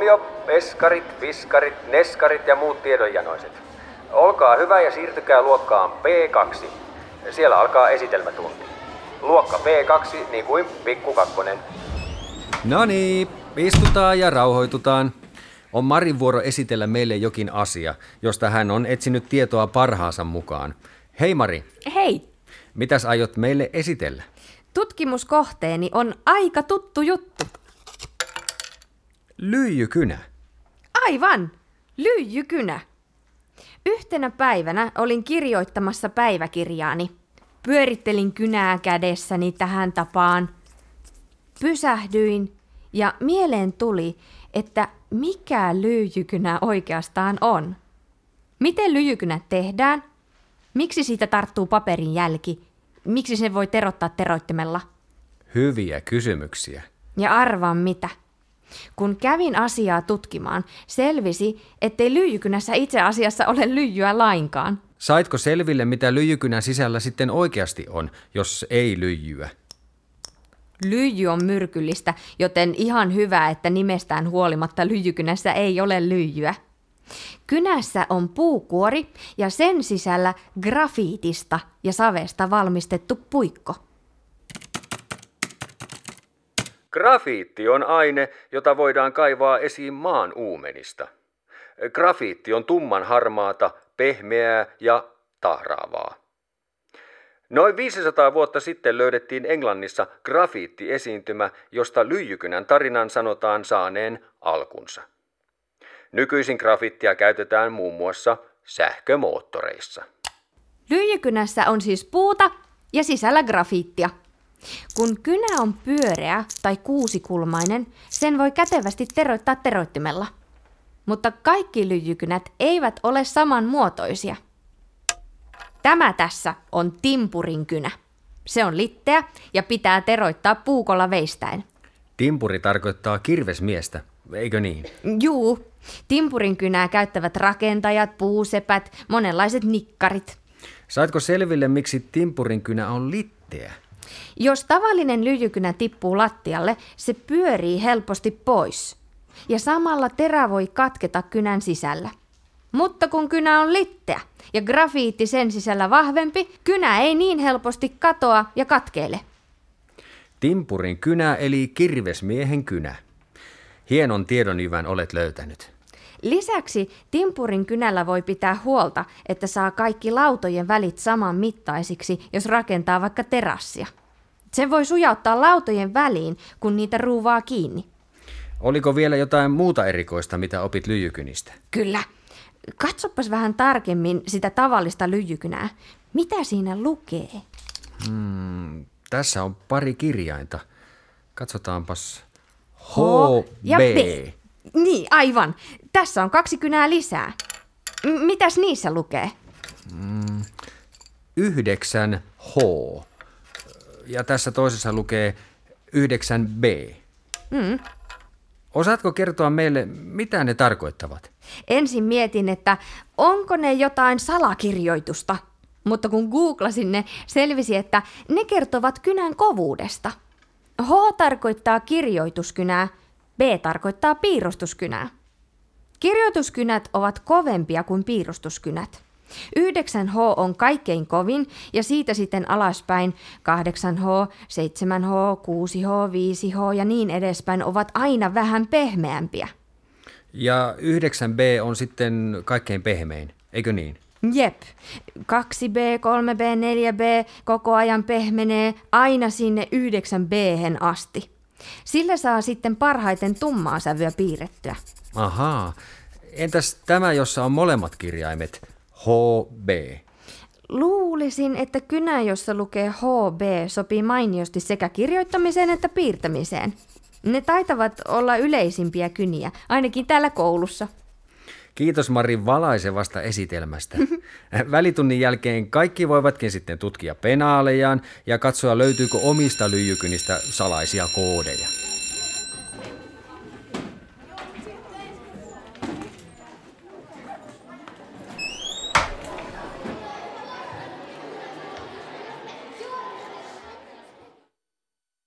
Huomio, peskarit, viskarit, neskarit ja muut tiedonjanoiset. Olkaa hyvä ja siirtykää luokkaan P2. Siellä alkaa esitelmätunti. Luokka P2, niin kuin pikku kakkonen. No niin, istutaan ja rauhoitutaan. On Marin vuoro esitellä meille jokin asia, josta hän on etsinyt tietoa parhaansa mukaan. Hei Mari, Hei, mitäs aiot meille esitellä? tutkimuskohteeni on aika tuttu juttu. Lyijykynä. Aivan, lyijykynä. Yhtenä päivänä olin kirjoittamassa päiväkirjaani. Pyörittelin kynää kädessäni tähän tapaan. Pysähdyin ja mieleen tuli, että mikä lyijykynä oikeastaan on. Miten lyijykynät tehdään? Miksi siitä tarttuu paperin jälki? Miksi se voi terottaa teroittimella? Hyviä kysymyksiä. Ja arvaa mitä. Kun kävin asiaa tutkimaan, selvisi, ettei lyijykynässä itse asiassa ole lyijyä lainkaan. Saitko selville, mitä lyijykynän sisällä sitten oikeasti on, jos ei lyijyä? Lyijy on myrkyllistä, joten ihan hyvä, että nimestään huolimatta lyijykynässä ei ole lyijyä. Kynässä on puukuori ja sen sisällä grafiitista ja savesta valmistettu puikko. Grafiitti on aine, jota voidaan kaivaa esiin maan uumenista. Grafiitti on tumman harmaata, pehmeää ja tahraavaa. Noin 500 vuotta sitten löydettiin Englannissa grafiittiesiintymä, josta lyijykynän tarinan sanotaan saaneen alkunsa. Nykyisin grafiittia käytetään muun muassa sähkömoottoreissa. Lyijykynässä on siis puuta ja sisällä grafiittia. Kun kynä on pyöreä tai kuusikulmainen, sen voi kätevästi teroittaa teroittimella. Mutta kaikki lyijykynät eivät ole samanmuotoisia. Tämä tässä on timpurin kynä. Se on litteä ja pitää teroittaa puukolla veistäen. Timpuri tarkoittaa kirvesmiestä, eikö niin? Juu, timpurin kynää käyttävät rakentajat, puusepät, monenlaiset nikkarit. Saitko selville, miksi timpurin kynä on litteä? Jos tavallinen lyijykynä tippuu lattialle, se pyörii helposti pois. Ja samalla terä voi katketa kynän sisällä. Mutta kun kynä on litteä ja grafiitti sen sisällä vahvempi, kynä ei niin helposti katoa ja katkeile. Timpurin kynä eli kirvesmiehen kynä. Hienon tiedonjyvän olet löytänyt. Lisäksi timpurin kynällä voi pitää huolta, että saa kaikki lautojen välit saman mittaisiksi, jos rakentaa vaikka terassia. Sen voi sujauttaa lautojen väliin, kun niitä ruuvaa kiinni. Oliko vielä jotain muuta erikoista, mitä opit lyijykynistä? Kyllä. Katsopas vähän tarkemmin sitä tavallista lyijykynää. Mitä siinä lukee? Hmm, tässä on pari kirjainta. Katsotaanpas. H, ja B. B. Niin, aivan. Tässä on kaksi kynää lisää. M- mitäs niissä lukee? 9 H. Ja tässä toisessa lukee 9 B. Mm. Osaatko kertoa meille, mitä ne tarkoittavat? Ensin mietin, että onko ne jotain salakirjoitusta, mutta kun googlasin ne, selvisi, että ne kertovat kynän kovuudesta. H tarkoittaa kirjoituskynää, B tarkoittaa piirustuskynää. Kirjoituskynät ovat kovempia kuin piirustuskynät. 9H on kaikkein kovin ja siitä sitten alaspäin 8H, 7H, 6H, 5H ja niin edespäin ovat aina vähän pehmeämpiä. Ja 9B on sitten kaikkein pehmein, eikö niin? Jep. 2B, 3B, 4B koko ajan pehmenee aina sinne 9B asti. Sillä saa sitten parhaiten tummaa sävyä piirrettyä. Ahaa. Entäs tämä, jossa on molemmat kirjaimet? HB. Luulisin, että kynä, jossa lukee HB, sopii mainiosti sekä kirjoittamiseen että piirtämiseen. Ne taitavat olla yleisimpiä kyniä, ainakin täällä koulussa. Kiitos Mari valaisevasta esitelmästä. Välitunnin jälkeen kaikki voivatkin sitten tutkia penaalejaan ja katsoa löytyykö omista lyijykynistä salaisia koodeja.